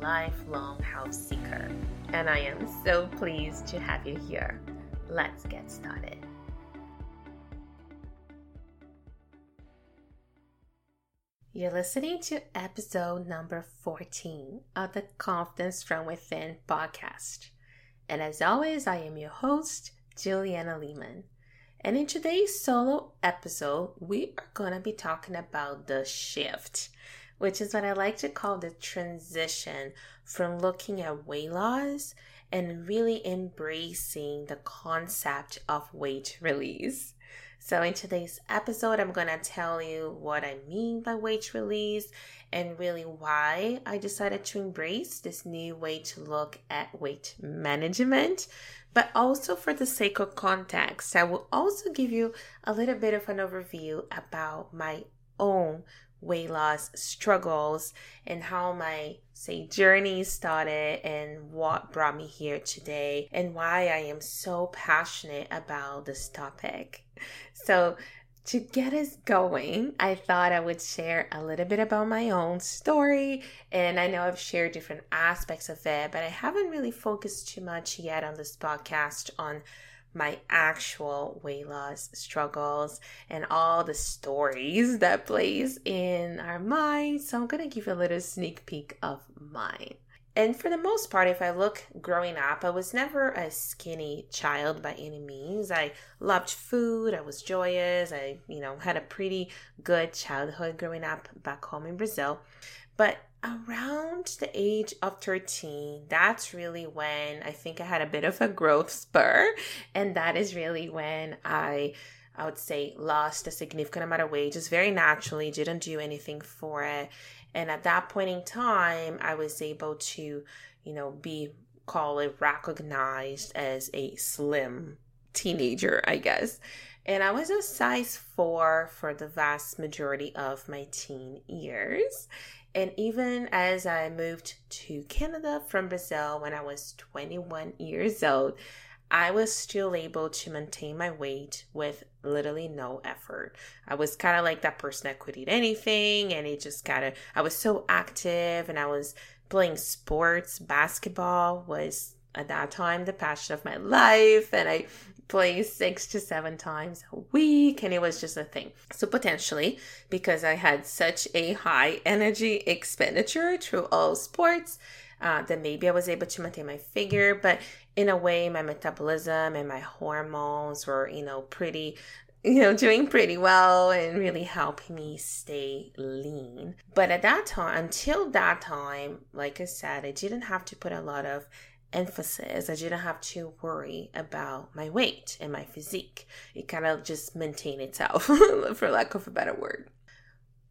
lifelong health seeker. And I am so pleased to have you here. Let's get started. You're listening to episode number 14 of the Confidence from Within podcast. And as always, I am your host, Juliana Lehman. And in today's solo episode, we are going to be talking about the shift which is what I like to call the transition from looking at weight loss and really embracing the concept of weight release. So, in today's episode, I'm going to tell you what I mean by weight release and really why I decided to embrace this new way to look at weight management. But also, for the sake of context, I will also give you a little bit of an overview about my own weight loss struggles and how my say journey started and what brought me here today and why I am so passionate about this topic. So to get us going, I thought I would share a little bit about my own story. And I know I've shared different aspects of it, but I haven't really focused too much yet on this podcast on my actual weight loss struggles and all the stories that plays in our mind. So I'm to give you a little sneak peek of mine. And for the most part, if I look growing up, I was never a skinny child by any means. I loved food, I was joyous, I, you know, had a pretty good childhood growing up back home in Brazil. But around the age of 13, that's really when I think I had a bit of a growth spur. And that is really when I, I would say, lost a significant amount of weight just very naturally, didn't do anything for it. And at that point in time, I was able to, you know, be call it recognized as a slim teenager, I guess. And I was a size four for the vast majority of my teen years. And even as I moved to Canada from Brazil when I was 21 years old, I was still able to maintain my weight with literally no effort. I was kind of like that person that could eat anything and it just kind of, I was so active and I was playing sports. Basketball was at that time the passion of my life and I play six to seven times a week and it was just a thing so potentially because i had such a high energy expenditure through all sports uh, then maybe i was able to maintain my figure but in a way my metabolism and my hormones were you know pretty you know, doing pretty well and really helping me stay lean. But at that time, until that time, like I said, I didn't have to put a lot of emphasis. I didn't have to worry about my weight and my physique. It kind of just maintained itself, for lack of a better word.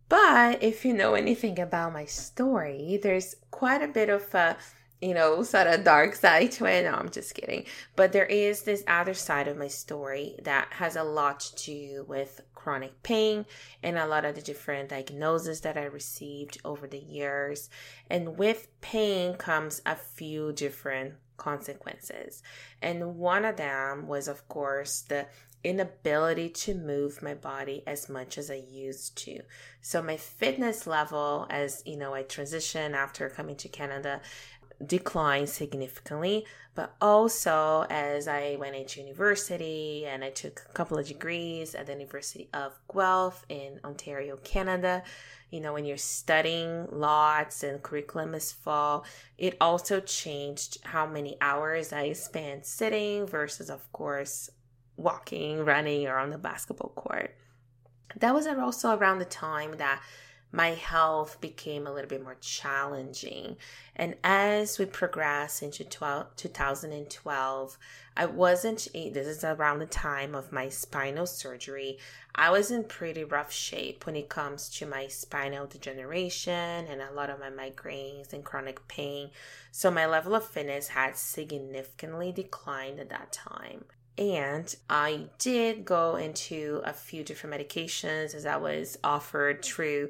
But if you know anything about my story, there's quite a bit of a you know, sort of dark side to it. No, I'm just kidding. But there is this other side of my story that has a lot to do with chronic pain and a lot of the different diagnoses that I received over the years. And with pain comes a few different consequences. And one of them was, of course, the inability to move my body as much as I used to. So my fitness level as, you know, I transitioned after coming to Canada declined significantly, but also as I went into university and I took a couple of degrees at the University of Guelph in Ontario, Canada. You know, when you're studying lots and curriculum is full, it also changed how many hours I spent sitting versus, of course, walking, running, or on the basketball court. That was also around the time that my health became a little bit more challenging. And as we progress into 12, 2012, I wasn't, this is around the time of my spinal surgery. I was in pretty rough shape when it comes to my spinal degeneration and a lot of my migraines and chronic pain. So my level of fitness had significantly declined at that time. And I did go into a few different medications as I was offered through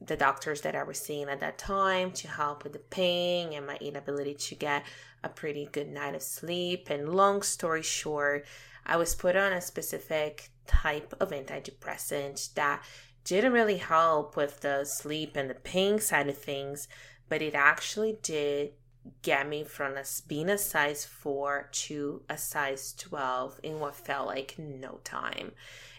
the doctors that I was seeing at that time to help with the pain and my inability to get a pretty good night of sleep. And long story short, I was put on a specific type of antidepressant that didn't really help with the sleep and the pain side of things, but it actually did get me from a, being a size 4 to a size 12 in what felt like no time.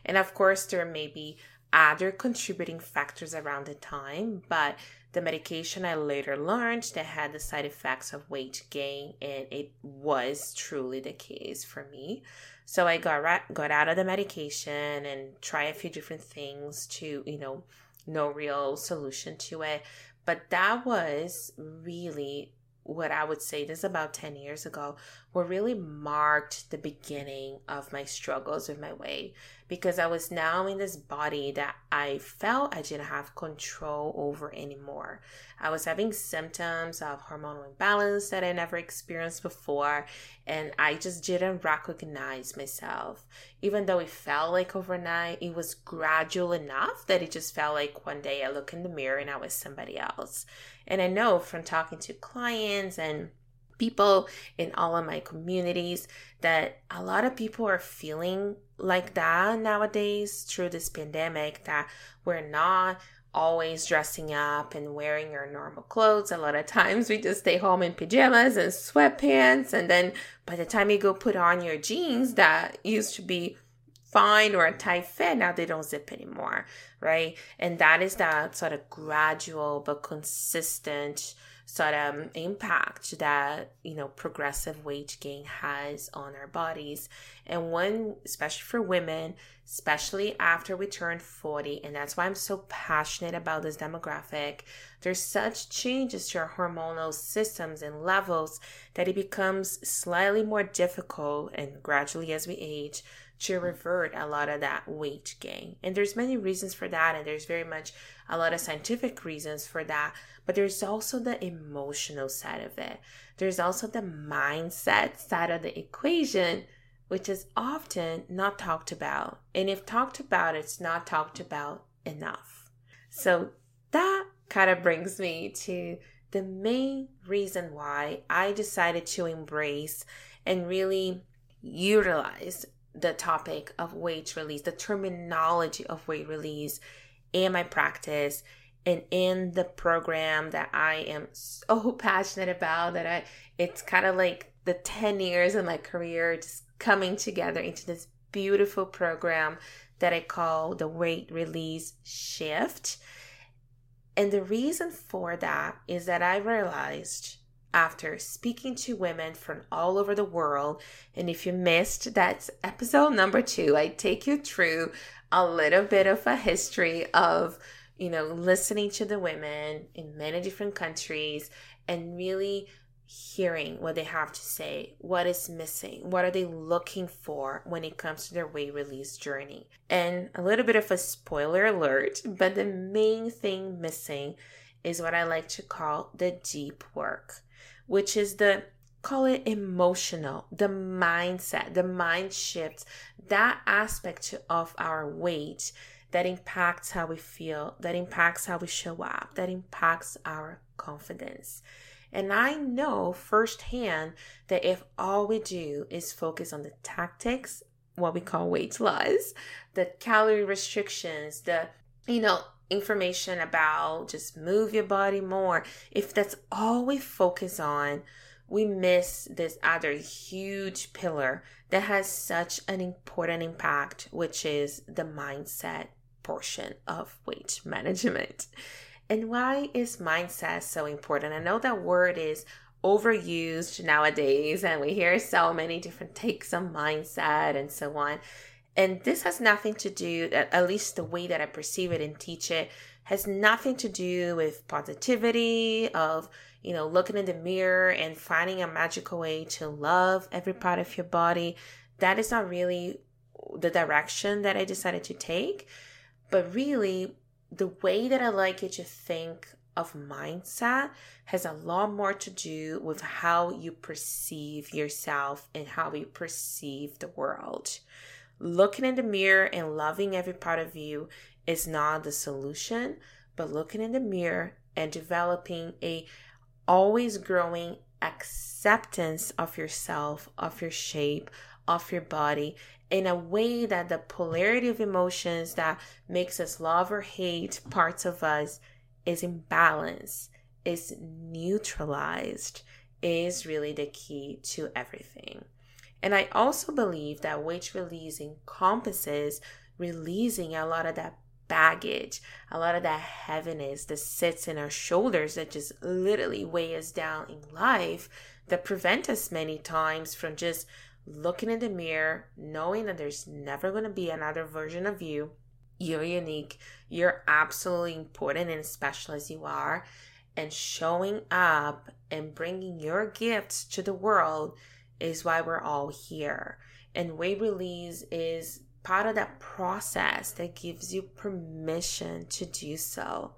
And of course, there may be other contributing factors around the time, but the medication I later learned that had the side effects of weight gain, and it was truly the case for me. So I got got out of the medication and try a few different things to, you know, no real solution to it. But that was really what I would say this about 10 years ago, what really marked the beginning of my struggles with my weight because I was now in this body that I felt I didn't have control over anymore. I was having symptoms of hormonal imbalance that I never experienced before, and I just didn't recognize myself. Even though it felt like overnight, it was gradual enough that it just felt like one day I look in the mirror and I was somebody else. And I know from talking to clients and people in all of my communities that a lot of people are feeling like that nowadays through this pandemic that we're not always dressing up and wearing our normal clothes. A lot of times we just stay home in pajamas and sweatpants. And then by the time you go put on your jeans that used to be fine or a tight fit, now they don't zip anymore, right? And that is that sort of gradual but consistent sort of impact that you know progressive weight gain has on our bodies. And one especially for women especially after we turn 40 and that's why i'm so passionate about this demographic. There's such changes to our hormonal systems and levels that it becomes slightly more difficult and gradually as we age to revert a lot of that weight gain. And there's many reasons for that and there's very much a lot of scientific reasons for that, but there's also the emotional side of it. There's also the mindset side of the equation which is often not talked about. And if talked about, it's not talked about enough. So that kind of brings me to the main reason why I decided to embrace and really utilize the topic of weight release, the terminology of weight release in my practice and in the program that I am so passionate about that I it's kind of like the 10 years of my career just coming together into this beautiful program that I call the weight release shift. And the reason for that is that I realized after speaking to women from all over the world. And if you missed, that's episode number two. I take you through a little bit of a history of, you know, listening to the women in many different countries and really hearing what they have to say, what is missing, what are they looking for when it comes to their weight release journey. And a little bit of a spoiler alert, but the main thing missing is what I like to call the deep work which is the call it emotional, the mindset, the mind shift, that aspect of our weight that impacts how we feel, that impacts how we show up, that impacts our confidence. And I know firsthand that if all we do is focus on the tactics, what we call weight loss, the calorie restrictions, the, you know, information about just move your body more, if that's all we focus on, we miss this other huge pillar that has such an important impact, which is the mindset portion of weight management. And why is mindset so important? I know that word is overused nowadays, and we hear so many different takes on mindset and so on. And this has nothing to do, at least the way that I perceive it and teach it, has nothing to do with positivity, of, you know, looking in the mirror and finding a magical way to love every part of your body. That is not really the direction that I decided to take. But really, the way that I like you to think of mindset has a lot more to do with how you perceive yourself and how you perceive the world. Looking in the mirror and loving every part of you is not the solution, but looking in the mirror and developing a always growing acceptance of yourself, of your shape, of your body in a way that the polarity of emotions that makes us love or hate parts of us is in balance, is neutralized, is really the key to everything. And I also believe that weight release encompasses releasing a lot of that baggage, a lot of that heaviness that sits in our shoulders that just literally weigh us down in life that prevent us many times from just looking in the mirror, knowing that there's never going to be another version of you. You're unique. You're absolutely important and special as you are. And showing up and bringing your gifts to the world is why we're all here. And weight release is part of that process that gives you permission to do so.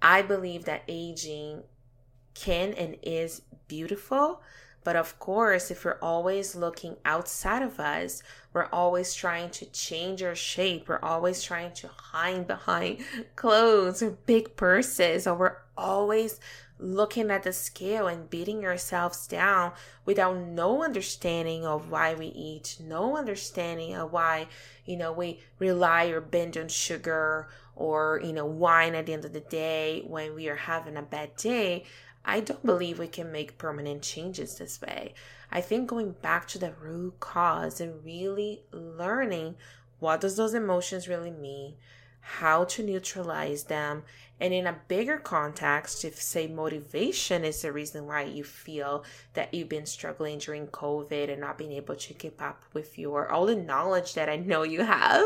I believe that aging can and is beautiful, but of course, if we're always looking outside of us, we're always trying to change our shape, we're always trying to hide behind clothes or big purses, or we're always looking at the scale and beating ourselves down without no understanding of why we eat, no understanding of why, you know, we rely or bend on sugar or, you know, wine at the end of the day when we are having a bad day. I don't believe we can make permanent changes this way. I think going back to the root cause and really learning what does those emotions really mean, how to neutralize them, and in a bigger context, if say motivation is the reason why you feel that you've been struggling during COVID and not being able to keep up with your all the knowledge that I know you have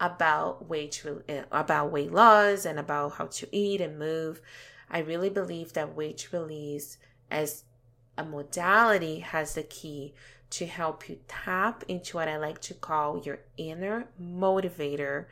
about weight about weight loss and about how to eat and move I really believe that weight release as a modality has the key to help you tap into what I like to call your inner motivator.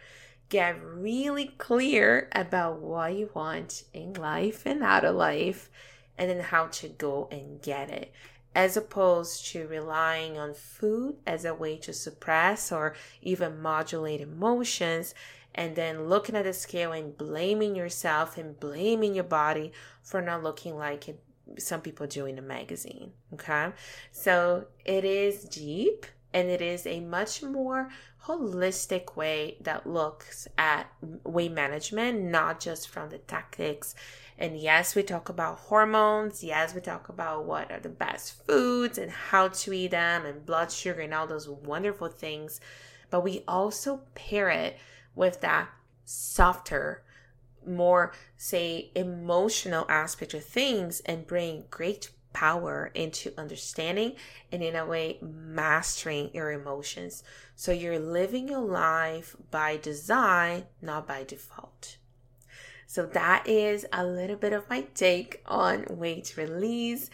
Get really clear about what you want in life and out of life, and then how to go and get it, as opposed to relying on food as a way to suppress or even modulate emotions and then looking at the scale and blaming yourself and blaming your body for not looking like it, some people do in a magazine. Okay. So it is deep and it is a much more holistic way that looks at weight management, not just from the tactics. And yes, we talk about hormones. Yes, we talk about what are the best foods and how to eat them and blood sugar and all those wonderful things. But we also pair it with that softer, more, say, emotional aspect of things and bring great power into understanding and, in a way, mastering your emotions. So you're living your life by design, not by default. So that is a little bit of my take on weight release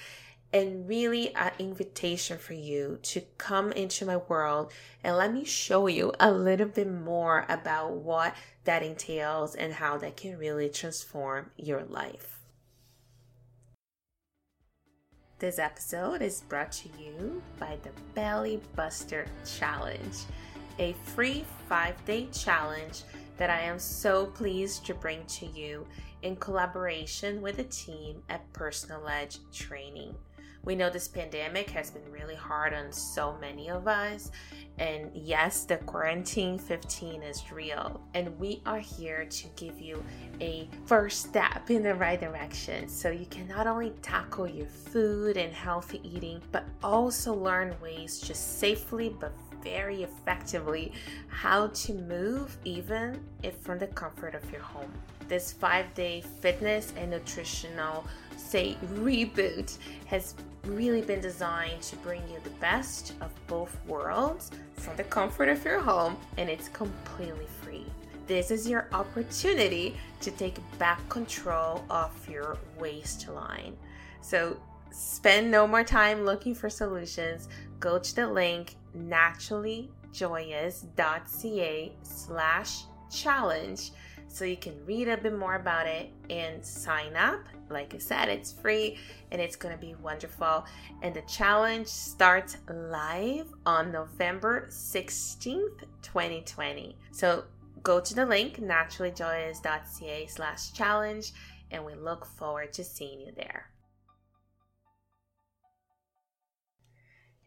and really an invitation for you to come into my world and let me show you a little bit more about what that entails and how that can really transform your life. This episode is brought to you by the Belly Buster Challenge, a free five day challenge that I am so pleased to bring to you in collaboration with the team at Personal Edge Training. We know this pandemic has been really hard on so many of us. And yes, the quarantine 15 is real. And we are here to give you a first step in the right direction so you can not only tackle your food and healthy eating, but also learn ways to safely but very effectively how to move even if from the comfort of your home. This five day fitness and nutritional, say, reboot has really been designed to bring you the best of both worlds from the comfort of your home, and it's completely free. this is your opportunity to take back control of your waistline. So spend no more time looking for solutions. Go to the link naturallyjoyous.ca slash challenge so you can read a bit more about it and sign up. Like I said, it's free and it's going to be wonderful. And the challenge starts live on November 16th, 2020. So go to the link naturallyjoyous.ca slash challenge and we look forward to seeing you there.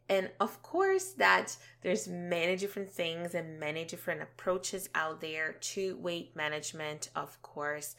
And of course that there's many different things and many different approaches out there to weight management of course.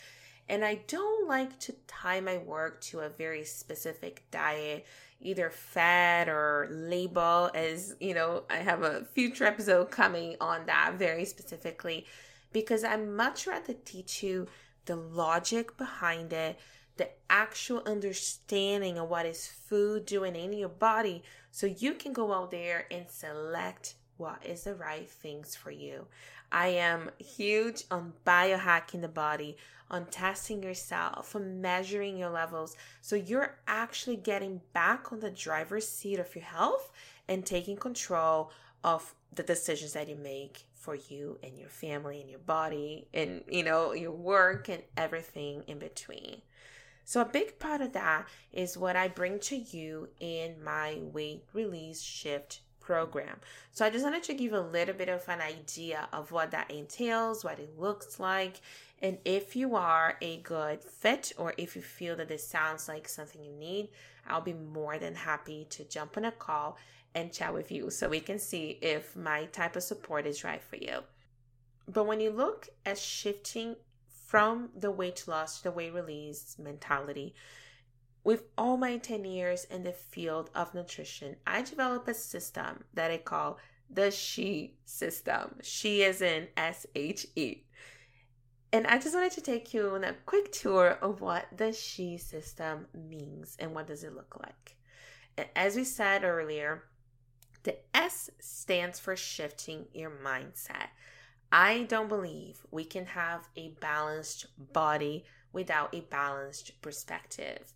And i don't like to tie my work to a very specific diet either fad or label as you know i have a future episode coming on that very specifically because i'm much rather teach you the logic behind it the actual understanding of what is food doing in your body so you can go out there and select what is the right things for you. I am huge on biohacking the body, on testing yourself, on measuring your levels. So you're actually getting back on the driver's seat of your health and taking control of the decisions that you make for you and your family and your body and you know your work and everything in between. So, a big part of that is what I bring to you in my weight release shift program. So, I just wanted to give a little bit of an idea of what that entails, what it looks like, and if you are a good fit or if you feel that this sounds like something you need, I'll be more than happy to jump on a call and chat with you so we can see if my type of support is right for you. But when you look at shifting from the weight loss to the weight release mentality. With all my 10 years in the field of nutrition, I developed a system that I call the She system. She is in S H E. And I just wanted to take you on a quick tour of what the She system means and what does it look like. As we said earlier, the S stands for shifting your mindset. I don't believe we can have a balanced body without a balanced perspective.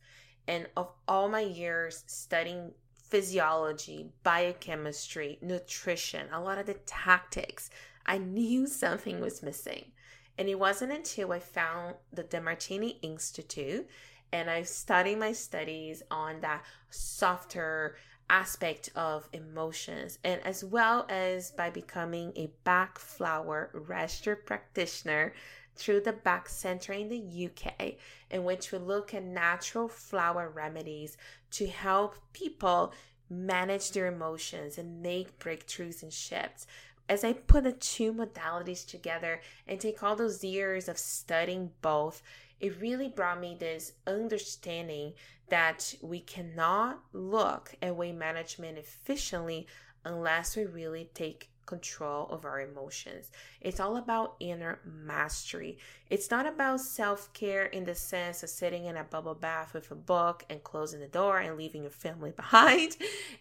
And of all my years studying physiology, biochemistry, nutrition, a lot of the tactics, I knew something was missing. And it wasn't until I found the Demartini Institute and I studied my studies on that softer, aspect of emotions and as well as by becoming a Bach flower registered practitioner through the Bach Center in the UK, in which we look at natural flower remedies to help people manage their emotions and make breakthroughs and shifts. As I put the two modalities together and take all those years of studying both, it really brought me this understanding that we cannot look at weight management efficiently unless we really take control of our emotions. It's all about inner mastery. It's not about self care in the sense of sitting in a bubble bath with a book and closing the door and leaving your family behind.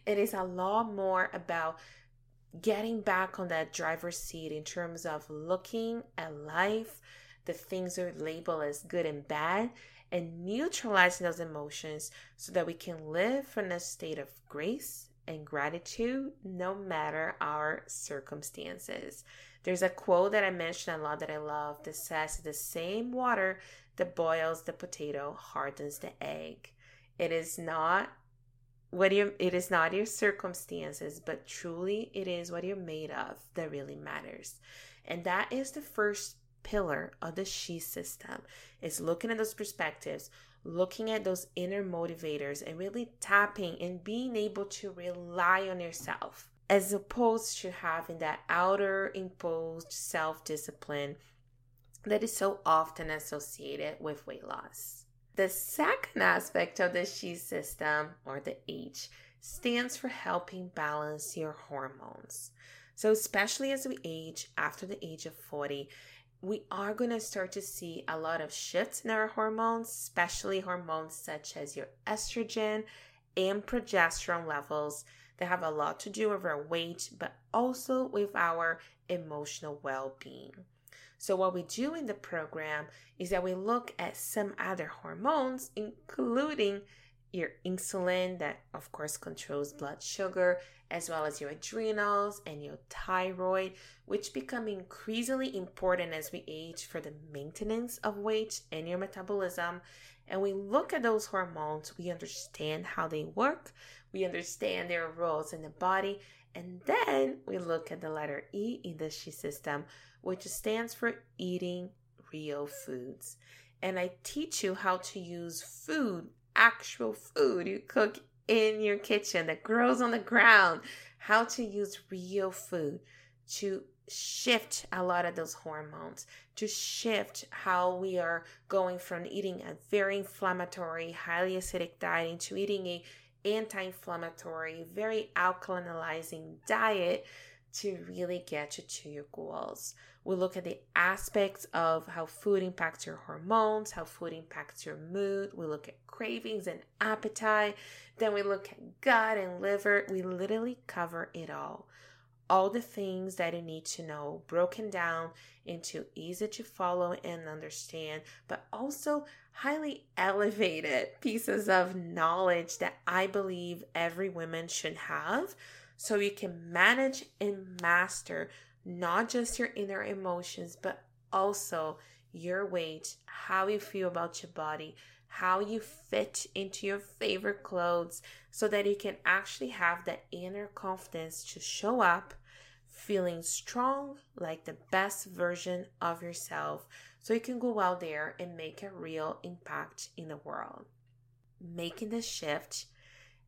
It is a lot more about getting back on that driver's seat in terms of looking at life, the things we label as good and bad, and neutralizing those emotions so that we can live from a state of grace and gratitude no matter our circumstances. There's a quote that I mentioned a lot that I love that says, The same water that boils the potato hardens the egg. It is not what you it is not your circumstances, but truly it is what you're made of that really matters. And that is the first pillar of the she system is looking at those perspectives looking at those inner motivators and really tapping and being able to rely on yourself as opposed to having that outer imposed self-discipline that is so often associated with weight loss. The second aspect of the she system or the h stands for helping balance your hormones. So especially as we age after the age of 40 we are going to start to see a lot of shifts in our hormones, especially hormones such as your estrogen and progesterone levels that have a lot to do with our weight, but also with our emotional well being. So, what we do in the program is that we look at some other hormones, including your insulin, that of course controls blood sugar, as well as your adrenals and your thyroid, which become increasingly important as we age for the maintenance of weight and your metabolism. And we look at those hormones, we understand how they work, we understand their roles in the body, and then we look at the letter E in the SHE system, which stands for eating real foods. And I teach you how to use food, actual food you cook in your kitchen that grows on the ground, how to use real food to shift a lot of those hormones, to shift how we are going from eating a very inflammatory, highly acidic diet into eating a anti-inflammatory, very alkalinizing diet to really get you to your goals. We look at the aspects of how food impacts your hormones, how food impacts your mood. We look at cravings and appetite. Then we look at gut and liver. We literally cover it all. All the things that you need to know, broken down into easy to follow and understand, but also highly elevated pieces of knowledge that I believe every woman should have so you can manage and master not just your inner emotions, but also your weight, how you feel about your body, how you fit into your favorite clothes, so that you can actually have that inner confidence to show up feeling strong, like the best version of yourself, so you can go out there and make a real impact in the world. Making the shift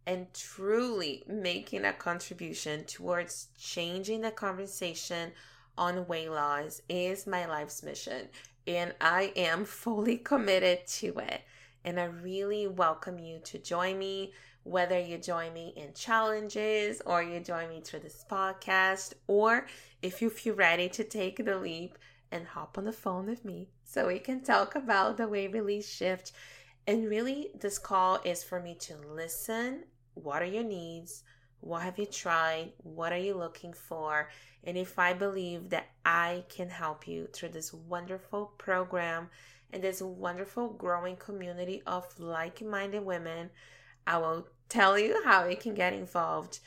and truly making a contribution towards changing the conversation on weight loss is my life's mission, and I am fully committed to it. And I really welcome you to join me, whether you join me in challenges or you join me through this podcast, or if you feel ready to take the leap and hop on the phone with me so we can talk about the weight release shift. And really, this call is for me to listen what are your needs? What have you tried? What are you looking for? And if I believe that I can help you through this wonderful program and this wonderful growing community of like minded women, I will tell you how you can get involved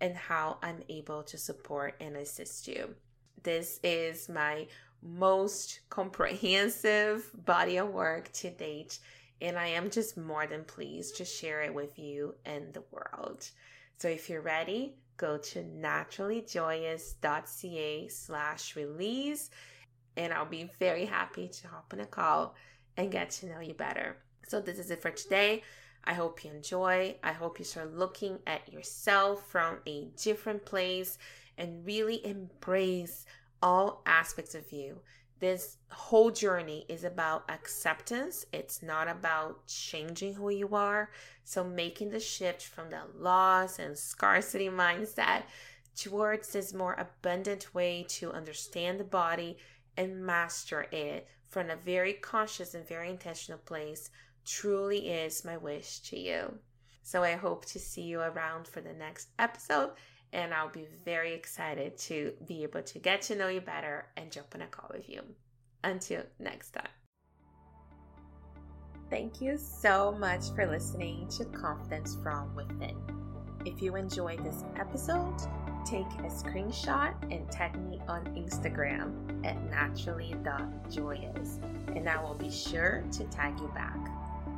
and how I'm able to support and assist you. This is my most comprehensive body of work to date and I am just more than pleased to share it with you and the world. So if you're ready, go to naturallyjoyous.ca slash release and I'll be very happy to hop on a call and get to know you better. So this is it for today. I hope you enjoy. I hope you start looking at yourself from a different place and really embrace all aspects of you this whole journey is about acceptance. It's not about changing who you are. So, making the shift from the loss and scarcity mindset towards this more abundant way to understand the body and master it from a very conscious and very intentional place truly is my wish to you. So, I hope to see you around for the next episode and I'll be very excited to be able to get to know you better and jump on a call with you. Until next time. Thank you so much for listening to Confidence from Within. If you enjoyed this episode, take a screenshot and tag me on Instagram at naturally.joyous, and I will be sure to tag you back.